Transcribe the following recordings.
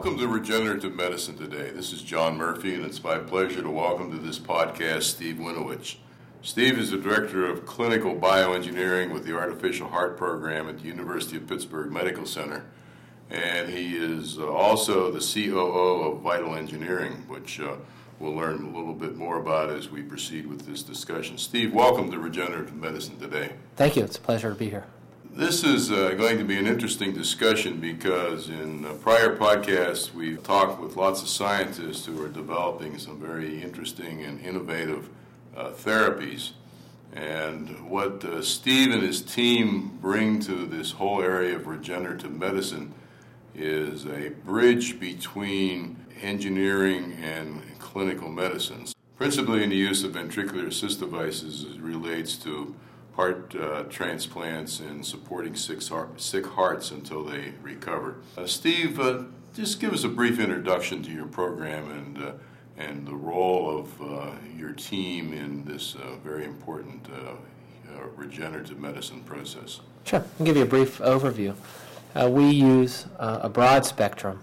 Welcome to Regenerative Medicine today. This is John Murphy, and it's my pleasure to welcome to this podcast Steve Winowich. Steve is the Director of Clinical Bioengineering with the Artificial Heart Program at the University of Pittsburgh Medical Center. And he is uh, also the COO of Vital Engineering, which uh, we'll learn a little bit more about as we proceed with this discussion. Steve, welcome to Regenerative Medicine today. Thank you. It's a pleasure to be here. This is uh, going to be an interesting discussion because in prior podcasts we've talked with lots of scientists who are developing some very interesting and innovative uh, therapies. And what uh, Steve and his team bring to this whole area of regenerative medicine is a bridge between engineering and clinical medicines, principally in the use of ventricular assist devices as relates to heart uh, transplants and supporting sick, heart, sick hearts until they recover. Uh, Steve, uh, just give us a brief introduction to your program and uh, and the role of uh, your team in this uh, very important regenerative medicine process. Sure, I'll give you a brief overview. we use a broad spectrum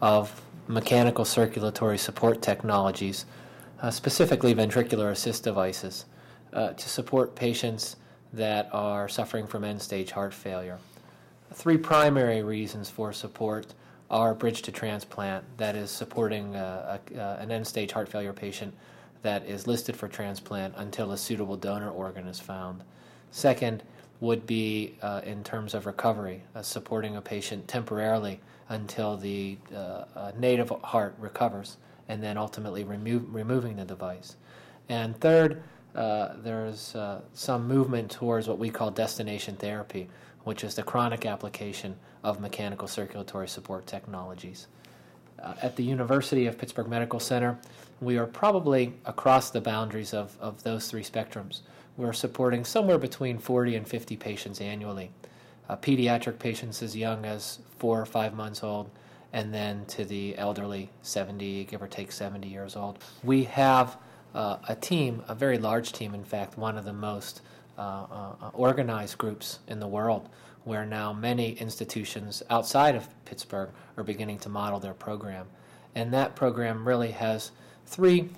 of mechanical circulatory support technologies, specifically ventricular assist devices, to support patients that are suffering from end stage heart failure. Three primary reasons for support are bridge to transplant, that is, supporting uh, a, uh, an end stage heart failure patient that is listed for transplant until a suitable donor organ is found. Second, would be uh, in terms of recovery, uh, supporting a patient temporarily until the uh, uh, native heart recovers, and then ultimately remo- removing the device. And third, uh, there's uh, some movement towards what we call destination therapy, which is the chronic application of mechanical circulatory support technologies. Uh, at the University of Pittsburgh Medical Center, we are probably across the boundaries of, of those three spectrums. We're supporting somewhere between 40 and 50 patients annually. Uh, pediatric patients as young as four or five months old, and then to the elderly, 70, give or take 70 years old. We have uh, a team, a very large team, in fact, one of the most uh, uh, organized groups in the world, where now many institutions outside of Pittsburgh are beginning to model their program. And that program really has three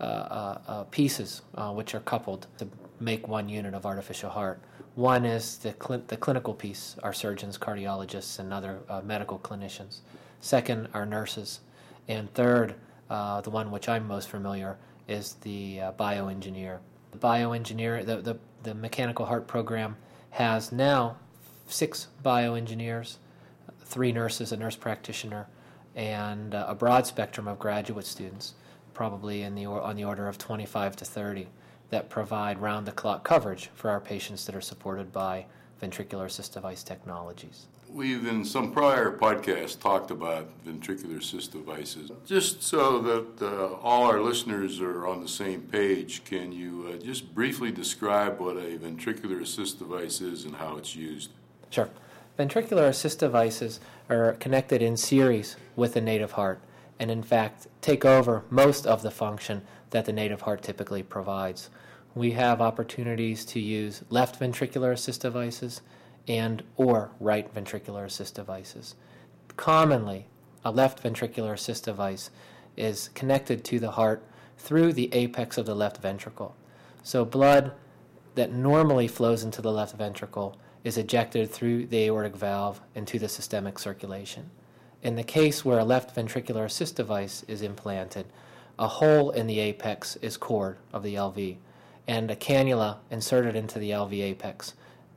uh, uh, uh, pieces which are coupled to make one unit of artificial heart. One is the, cl- the clinical piece, our surgeons, cardiologists, and other medical clinicians. Second, our nurses. And third, the one which I'm most familiar is the uh, bioengineer. The bioengineer, the, the, the mechanical heart program has now six bioengineers, three nurses, a nurse practitioner, and uh, a broad spectrum of graduate students, probably in the or, on the order of 25 to 30, that provide round the clock coverage for our patients that are supported by ventricular assist device technologies. We've, in some prior podcasts, talked about ventricular assist devices. Just so that uh, all our listeners are on the same page, can you uh, just briefly describe what a ventricular assist device is and how it's used? Sure. Ventricular assist devices are connected in series with the native heart and, in fact, take over most of the function that the native heart typically provides. We have opportunities to use left ventricular assist devices and or right ventricular assist devices. Commonly, a left ventricular assist device is connected to the heart through the apex of the left ventricle. So blood that normally flows into the left ventricle is ejected through the aortic valve into the systemic circulation. In the case where a left ventricular assist device is implanted, a hole in the apex is cored of the LV, and a cannula inserted into the LV apex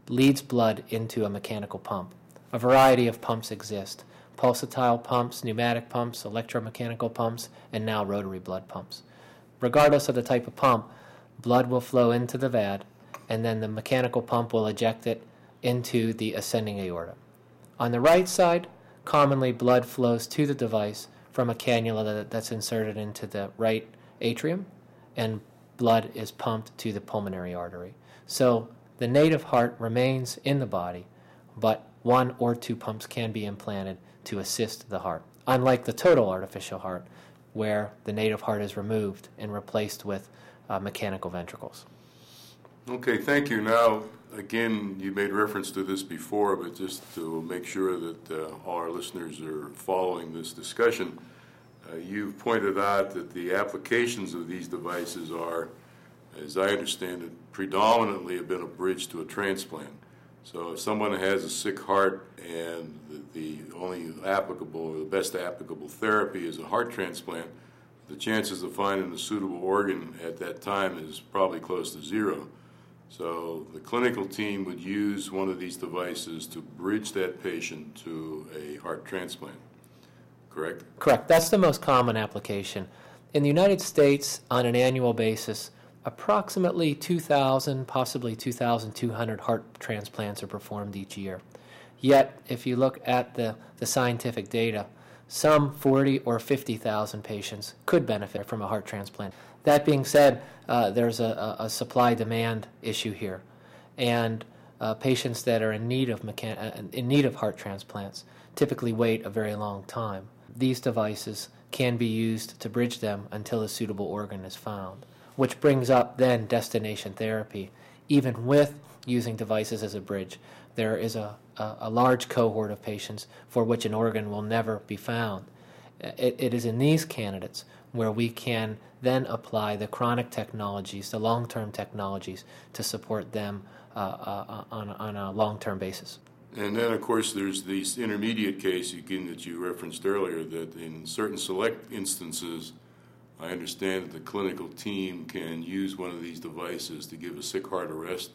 leads blood into a mechanical pump. A variety of pumps exist pulsatile pumps, pneumatic pumps, electromechanical pumps, and now rotary blood pumps. Regardless of the type of pump, blood will flow into the VAD, and then the mechanical pump will eject it into the ascending aorta. On the right side, commonly blood flows to the device from a cannula that's inserted into the right atrium, and blood is pumped to the pulmonary artery. So the native heart remains in the body, but one or two pumps can be implanted to assist the heart, unlike the total artificial heart, where the native heart is removed and replaced with uh, mechanical ventricles. Okay, thank you. Now, again, you made reference to this before, but just to make sure that uh, all our listeners are following this discussion, uh, you've pointed out that the applications of these devices are, as I understand it, predominantly have been a bridge to a transplant. So if someone has a sick heart and the, the only applicable or the best applicable therapy is a heart transplant, the chances of finding a suitable organ at that time is probably close to zero. So the clinical team would use one of these devices to bridge that patient to a heart transplant. Correct? Correct. That's the most common application. In the United States, on an annual basis, approximately 2,000, possibly 2,200 heart transplants are performed each year. Yet, if you look at the, the scientific data, some 40 or 50,000 patients could benefit from a heart transplant. That being said, uh, there's a, a supply demand issue here, and uh, patients that are in need of mechan- uh, in need of heart transplants typically wait a very long time. These devices can be used to bridge them until a suitable organ is found, which brings up then destination therapy. Even with using devices as a bridge, there is a, a, a large cohort of patients for which an organ will never be found. It, it is in these candidates where we can then apply the chronic technologies, the long term technologies, to support them uh, uh, on, on a long term basis. And then, of course, there's this intermediate case again that you referenced earlier that in certain select instances, I understand that the clinical team can use one of these devices to give a sick heart a rest.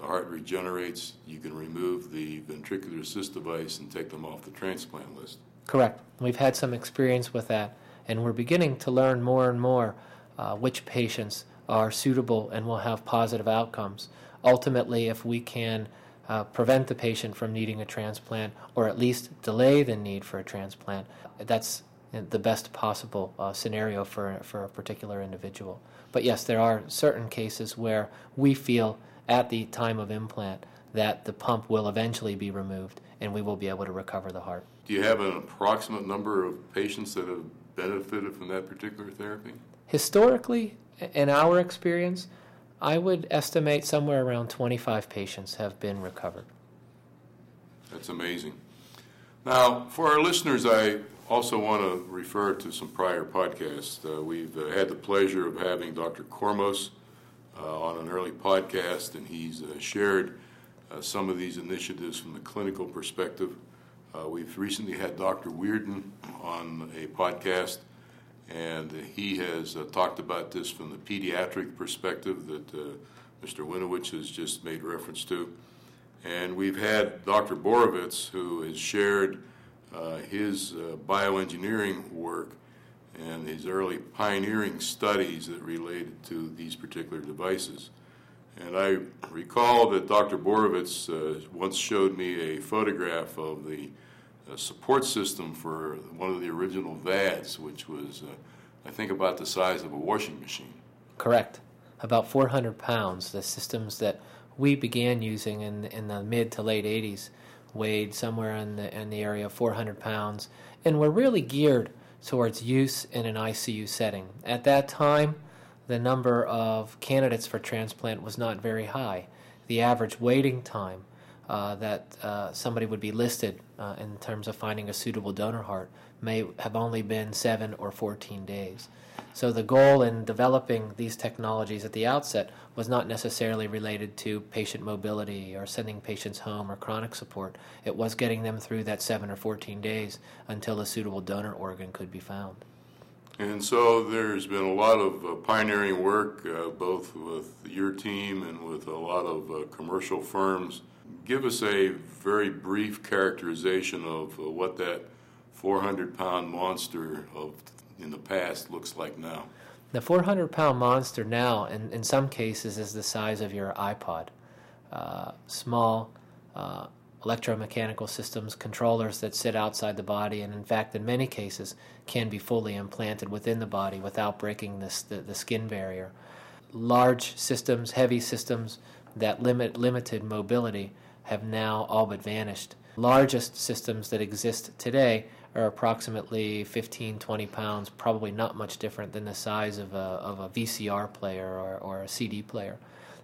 the heart regenerates, you can remove the ventricular assist device and take them off the transplant list. Correct. We've had some experience with that, and we're beginning to learn more and more uh, which patients are suitable and will have positive outcomes. Ultimately, if we can uh, prevent the patient from needing a transplant or at least delay the need for a transplant, that's the best possible uh, scenario for, for a particular individual. But yes, there are certain cases where we feel at the time of implant that the pump will eventually be removed and we will be able to recover the heart. Do you have an approximate number of patients that have benefited from that particular therapy? Historically, in our experience, I would estimate somewhere around 25 patients have been recovered. That's amazing. Now, for our listeners, I also want to refer to some prior podcasts. Uh, we've uh, had the pleasure of having Dr. Kormos uh, on an early podcast, and he's uh, shared uh, some of these initiatives from the clinical perspective. we've recently had Dr. Wearden on a podcast, and he has talked about this from the pediatric perspective that Mr. Winowich has just made reference to. And we've had Dr. Borovetz, who has shared his uh, bioengineering work and his early pioneering studies that related to these particular devices. And I recall that Dr. Borovetz uh, once showed me a photograph of the uh, support system for one of the original VADs, which was, uh, I think, about the size of a washing machine. Correct. About 400 pounds. The systems that we began using in, in the mid to late 80s weighed somewhere in the, in the area of 400 pounds and were really geared towards use in an ICU setting. At that time, the number of candidates for transplant was not very high. The average waiting time uh, that uh, somebody would be listed uh, in terms of finding a suitable donor heart may have only been 7 or 14 days. So the goal in developing these technologies at the outset was not necessarily related to patient mobility or sending patients home or chronic support. It was getting them through that 7 or 14 days until a suitable donor organ could be found. And so there's been a lot of uh, pioneering work, uh, both with your team and with a lot of uh, commercial firms. Give us a very brief characterization of uh, what that 400 pound monster of in the past looks like now. The 400 pound monster now, in, in some cases, is the size of your iPod. Uh, small uh, electromechanical systems, controllers that sit outside the body, and in fact, in many cases, can be fully implanted within the body without breaking this, the, the skin barrier. Large systems, heavy systems that limit limited mobility have now all but vanished. Largest systems that exist today are approximately 15, 20 pounds, probably not much different than the size of a, of a VCR player or, or a CD player.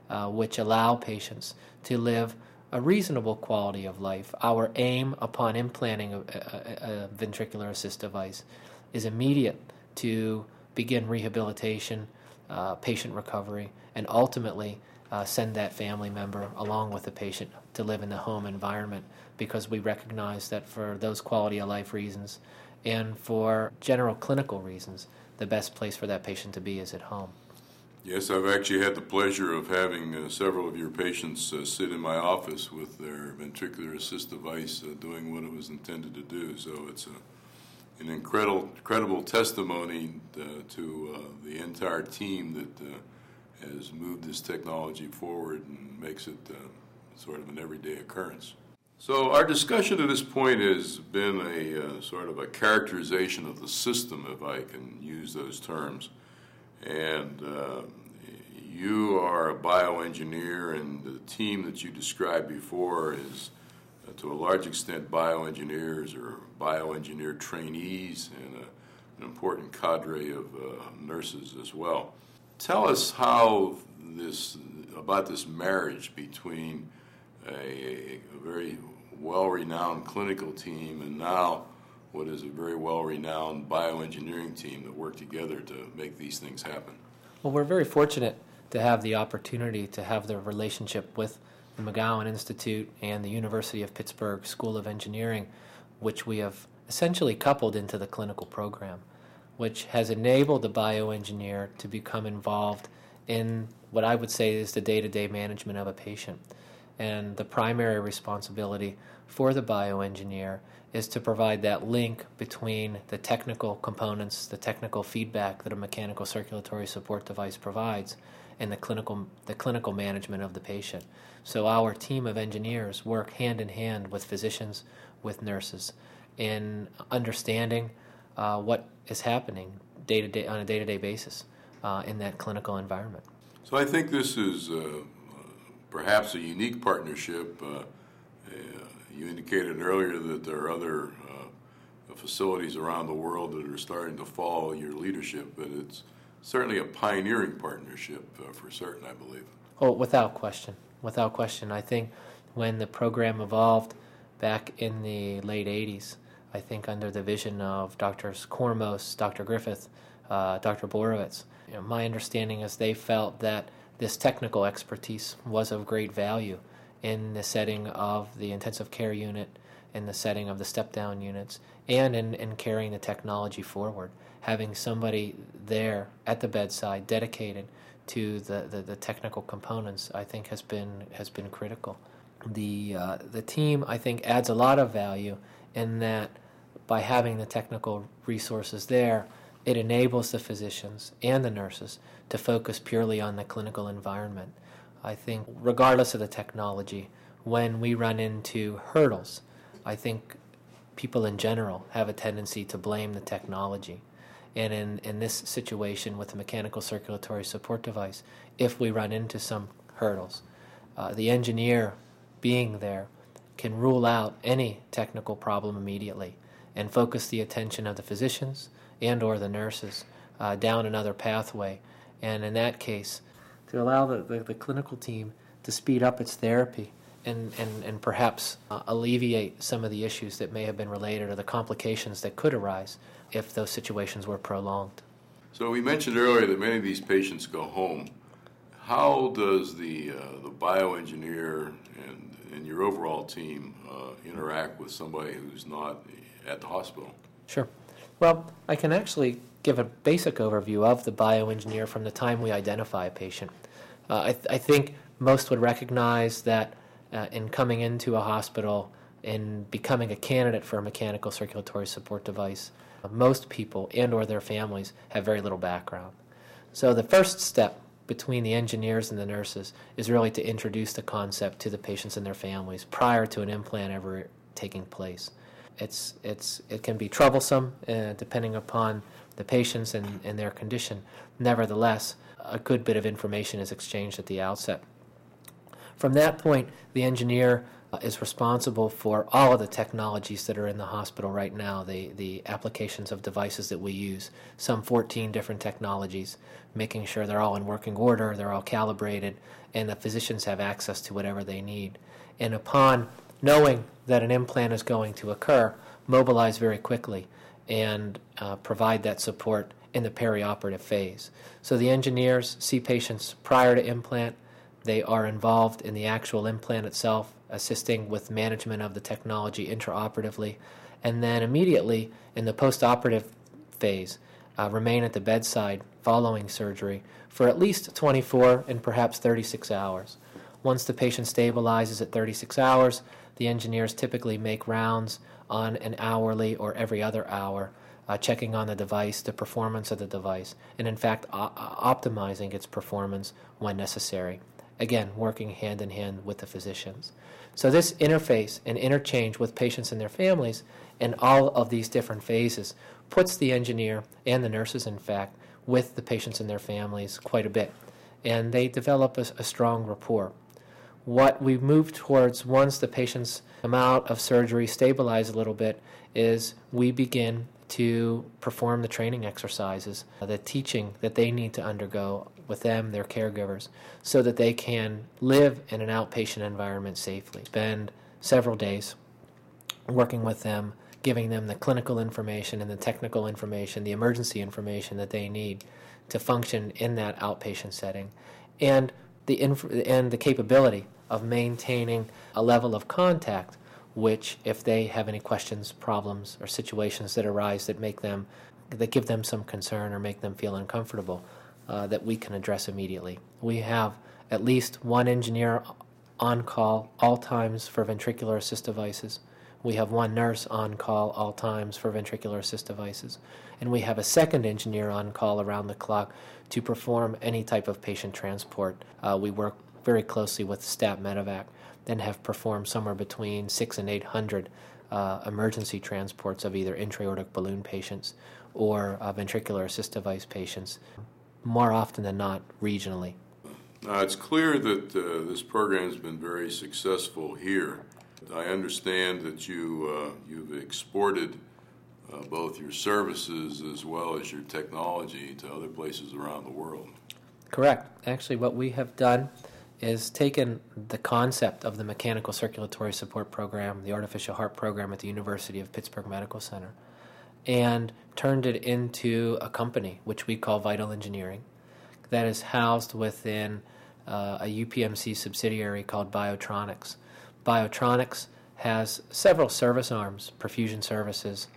uh, which allow patients to live a reasonable quality of life. Our aim upon implanting a, a, a ventricular assist device is immediate to begin rehabilitation, uh, patient recovery, and ultimately uh, send that family member along with the patient to live in the home environment because we recognize that for those quality of life reasons and for general clinical reasons, the best place for that patient to be is at home. Yes, I've actually had the pleasure of having uh, several of your patients uh, sit in my office with their ventricular assist device uh, doing what it was intended to do. So it's a, an incredible, incredible testimony uh, to uh, the entire team that uh, has moved this technology forward and makes it sort of an everyday occurrence. So our discussion to this point has been a sort of a characterization of the system, if I can use those terms. And uh, you are a bioengineer, and the team that you described before is, uh, to a large extent, bioengineers or bioengineer trainees and an important cadre of uh, nurses as well. Tell us how this about this marriage between a, a very well-renowned clinical team and now what is a very well-renowned bioengineering team that work together to make these things happen. Well, we're very fortunate to have the opportunity to have the relationship with the McGowan Institute and the University of Pittsburgh School of Engineering, which we have essentially coupled into the clinical program, which has enabled the bioengineer to become involved in what I would say is the day to day management of a patient. And the primary responsibility for the bioengineer is to provide that link between the technical components, the technical feedback that a mechanical circulatory support device provides, and the clinical, the clinical management of the patient. So our team of engineers work hand in hand with physicians, with nurses, in understanding uh, what is happening day to day on a day to day basis uh, in that clinical environment. So I think this is uh, perhaps a unique partnership uh, you indicated earlier that there are other uh, facilities around the world that are starting to follow your leadership, but it's certainly a pioneering partnership uh, for certain, I believe. Oh, without question. Without question. I think when the program evolved back in the late 80s, I think under the vision of Drs. Kormos, Dr. Griffith, uh, Dr. Borovetz, you know, my understanding is they felt that this technical expertise was of great value in the setting of the intensive care unit, in the setting of the step down units, and in, in carrying the technology forward. Having somebody there at the bedside dedicated to the, the, the technical components, I think, has been, has been critical. The, uh, the team, I think, adds a lot of value in that by having the technical resources there, it enables the physicians and the nurses to focus purely on the clinical environment I think, regardless of the technology, when we run into hurdles, I think people in general have a tendency to blame the technology. And in, in this situation with the mechanical circulatory support device, if we run into some hurdles, uh, the engineer being there can rule out any technical problem immediately and focus the attention of the physicians and or the nurses uh, down another pathway. And in that case, to allow the, the, the clinical team to speed up its therapy and, and, and perhaps uh, alleviate some of the issues that may have been related or the complications that could arise if those situations were prolonged. So we mentioned earlier that many of these patients go home. How does the, uh, the bioengineer and, and your overall team uh, interact with somebody who's not at the hospital? Sure. Well, I can actually give a basic overview of the bioengineer from the time we identify a patient. Uh, I, th- I, think most would recognize that uh, in coming into a hospital and becoming a candidate for a mechanical circulatory support device, most people and or their families have very little background. So the first step between the engineers and the nurses is really to introduce the concept to the patients and their families prior to an implant ever taking place. It's, it's, it can be troublesome uh, depending upon the patients and, and their condition. Nevertheless, a good bit of information is exchanged at the outset. From that point, the engineer is responsible for all of the technologies that are in the hospital right now, the, the applications of devices that we use, some 14 different technologies, making sure they're all in working order, they're all calibrated, and the physicians have access to whatever they need. And upon knowing that an implant is going to occur, mobilize very quickly and uh, provide that support in the perioperative phase. So the engineers see patients prior to implant. They are involved in the actual implant itself, assisting with management of the technology intraoperatively, and then immediately in the postoperative phase, uh, remain at the bedside following surgery for at least 24 and perhaps 36 hours. Once the patient stabilizes at 36 hours, the engineers typically make rounds on an hourly or every other hour, uh, checking on the device, the performance of the device, and in fact, o- optimizing its performance when necessary. Again, working hand in hand with the physicians. So, this interface and interchange with patients and their families in all of these different phases puts the engineer and the nurses, in fact, with the patients and their families quite a bit. And they develop a, a strong rapport. What we move towards once the patients come out of surgery, stabilize a little bit, is we begin to perform the training exercises, the teaching that they need to undergo with them, their caregivers, so that they can live in an outpatient environment safely. Spend several days working with them, giving them the clinical information and the technical information, the emergency information that they need to function in that outpatient setting, and the inf- and the capability of maintaining a level of contact which if they have any questions, problems, or situations that arise that make them that give them some concern or make them feel uncomfortable, uh, that we can address immediately. We have at least one engineer on call all times for ventricular assist devices. We have one nurse on call all times for ventricular assist devices. And we have a second engineer on call around the clock to perform any type of patient transport. Uh, we work very closely with STAT Medevac and have performed somewhere between six and 800 uh, emergency transports of either intra-aortic balloon patients or uh, ventricular assist device patients, more often than not regionally. Uh, it's clear that uh, this program has been very successful here. I understand that you uh, you've exported uh, both your services as well as your technology to other places around the world. Correct. Actually, what we have done is taken the concept of the mechanical circulatory support program, the artificial heart program at the University of Pittsburgh Medical Center, and turned it into a company which we call Vital Engineering that is housed within uh, a UPMC subsidiary called Biotronics. Biotronics has several service arms, perfusion services,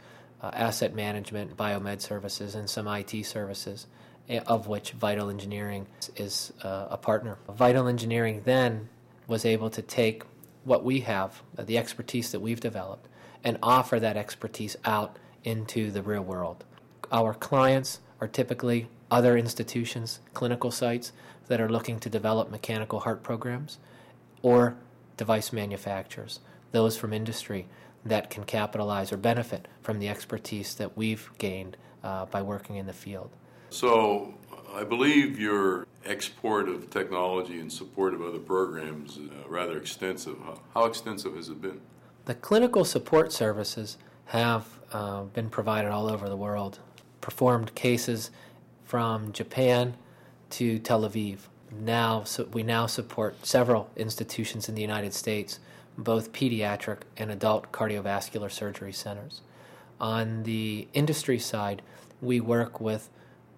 uh, asset management, biomed services, and some IT services of which Vital Engineering is uh, a partner. Vital Engineering then was able to take what we have, uh, the expertise that we've developed, and offer that expertise out into the real world. Our clients are typically other institutions, clinical sites that are looking to develop mechanical heart programs, or device manufacturers, those from industry that can capitalize or benefit from the expertise that we've gained uh, by working in the field. So I believe your export of technology in support of other programs is uh, rather extensive. How extensive has it been? The clinical support services have uh, been provided all over the world, performed cases from Japan to Tel Aviv. Now, so we now support several institutions in the United States, both pediatric and adult cardiovascular surgery centers. On the industry side, we work with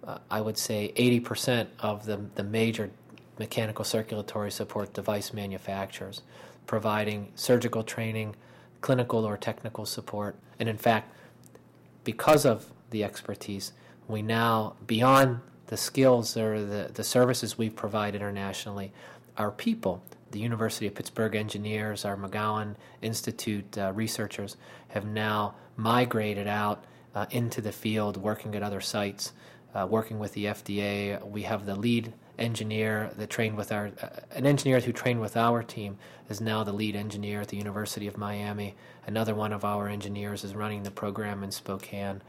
uh, I would say 80% of the, the major mechanical circulatory support device manufacturers, providing surgical training, clinical or technical support. And in fact, because of the expertise, we now, beyond the skills or the, the services we provide internationally, our people, the University of Pittsburgh engineers, our McGowan Institute uh, researchers, have now migrated out uh, into the field working at other sites uh, working with the FDA. We have the lead engineer that trained with our, uh, an engineer who trained with our team is now the lead engineer at the University of Miami. Another one of our engineers is running the program in Spokane.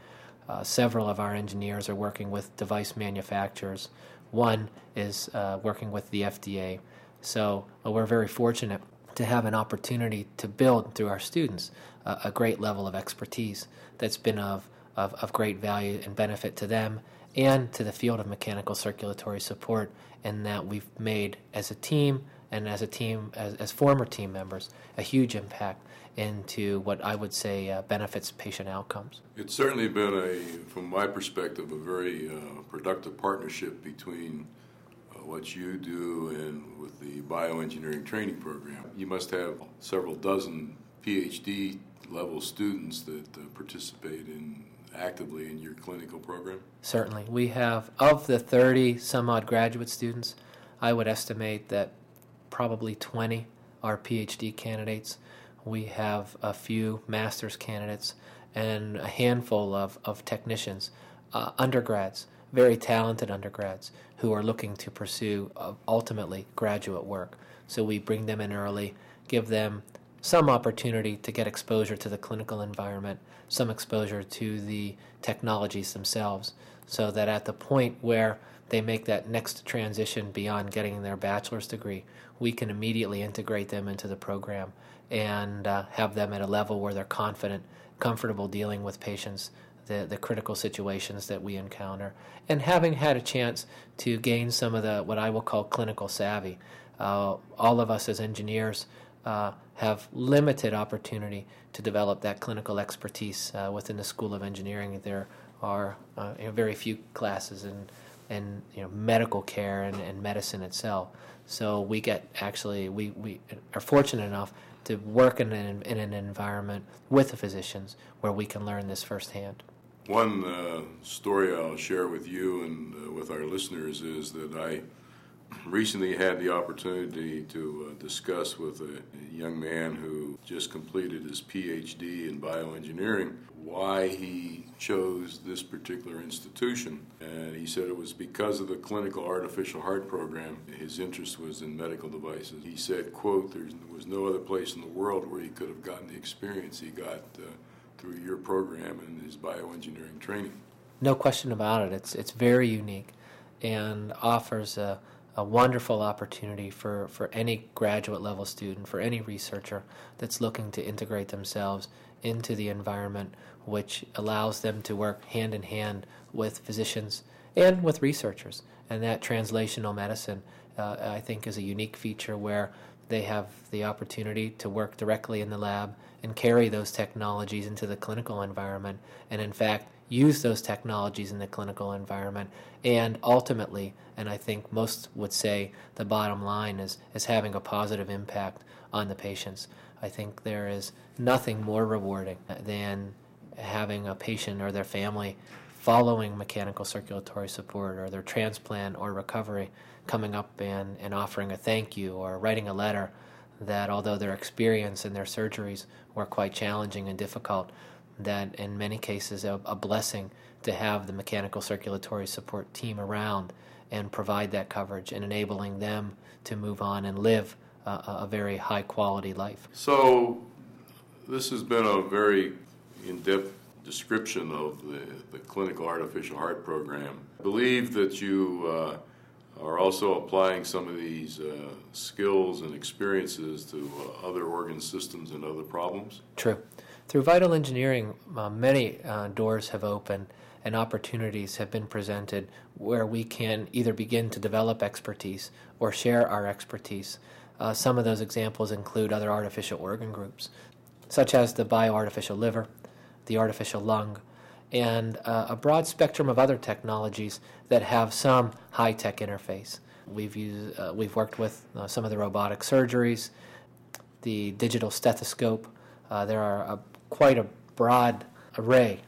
Uh, several of our engineers are working with device manufacturers. One is uh, working with the FDA. So uh, we're very fortunate to have an opportunity to build through our students uh, a great level of expertise that's been of, of, of great value and benefit to them and to the field of mechanical circulatory support, and that we've made as a team and as a team, as, as former team members, a huge impact into what I would say uh, benefits patient outcomes. It's certainly been a, from my perspective, a very uh, productive partnership between uh, what you do and with the bioengineering training program. You must have several dozen PhD level students that uh, participate in actively in your clinical program? Certainly. We have, of the 30 some odd graduate students, I would estimate that probably 20 are PhD candidates. We have a few master's candidates and a handful of, of technicians, uh, undergrads, very talented undergrads who are looking to pursue uh, ultimately graduate work. So we bring them in early, give them some opportunity to get exposure to the clinical environment, some exposure to the technologies themselves, so that at the point where they make that next transition beyond getting their bachelor's degree, we can immediately integrate them into the program and uh, have them at a level where they're confident, comfortable dealing with patients, the, the critical situations that we encounter, and having had a chance to gain some of the what I will call clinical savvy. Uh, all of us as engineers uh, have limited opportunity to develop that clinical expertise uh, within the School of Engineering. There are uh, you know, very few classes in, in you know, medical care and, and medicine itself. So we get actually, we, we are fortunate enough to work in an, in an environment with the physicians where we can learn this firsthand. One uh, story I'll share with you and uh, with our listeners is that I recently had the opportunity to uh, discuss with a, young man who just completed his PhD in bioengineering why he chose this particular institution. And he said it was because of the clinical artificial heart program. His interest was in medical devices. He said, quote, there was no other place in the world where he could have gotten the experience he got uh, through your program and his bioengineering training. No question about it. It's, it's very unique and offers a a wonderful opportunity for, for any graduate level student, for any researcher that's looking to integrate themselves into the environment, which allows them to work hand in hand with physicians and with researchers. And that translational medicine, uh, I think, is a unique feature where they have the opportunity to work directly in the lab and carry those technologies into the clinical environment, and in fact, use those technologies in the clinical environment. And ultimately and i think most would say the bottom line is, is having a positive impact on the patients. I think there is nothing more rewarding than having a patient or their family following mechanical circulatory support or their transplant or recovery coming up and, and offering a thank you or writing a letter that although their experience and their surgeries were quite challenging and difficult that in many cases a, a blessing to have the mechanical circulatory support team around and provide that coverage and enabling them to move on and live a very high quality life. So, this has been a very in depth description of the, the clinical artificial heart program. I believe that you uh, are also applying some of these uh, skills and experiences to uh, other organ systems and other problems. True. Through vital engineering, uh, many uh, doors have opened and opportunities have been presented where we can either begin to develop expertise or share our expertise. Uh, some of those examples include other artificial organ groups, such as the bioartificial liver, the artificial lung, and uh, a broad spectrum of other technologies that have some high tech interface. We've, used, uh, we've worked with uh, some of the robotic surgeries, the digital stethoscope. Uh, there are a quite a broad array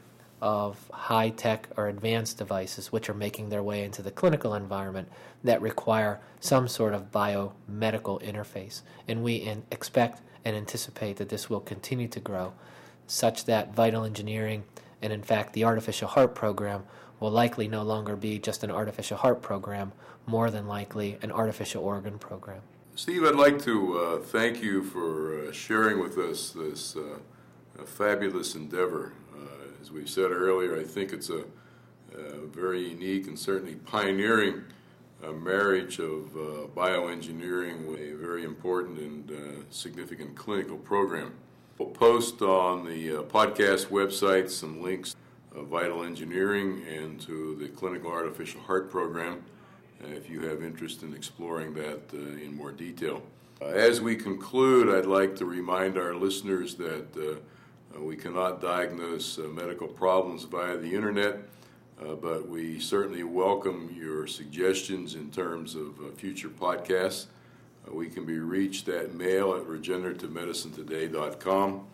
of high tech or advanced devices which are making their way into the clinical environment that require some sort of biomedical interface. And we expect and anticipate that this will continue to grow, such that vital engineering and, in fact, the artificial heart program will likely no longer be just an artificial heart program, more than likely an artificial organ program. Steve, I'd like to uh, thank you for uh, sharing with us this. Uh a fabulous endeavor. Uh, as we said earlier, I think it's a, a, very unique and certainly pioneering a marriage of uh, bioengineering with a very important and uh, significant clinical program. We'll post on the uh, podcast website some links of vital engineering and to the clinical artificial heart program uh, if you have interest in exploring that uh, in more detail. Uh, as we conclude, I'd like to remind our listeners that we cannot diagnose medical problems via the internet. Uh, but we certainly welcome your suggestions in terms of uh, future podcasts. Uh, we can be reached at mail at regenerativemedicinetoday.com.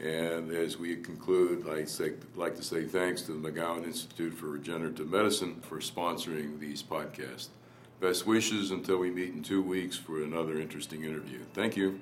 And as we conclude, I'd like to say thanks to the McGowan Institute for Regenerative Medicine for sponsoring these podcasts. Best wishes until we meet in two weeks for another interesting interview. Thank you.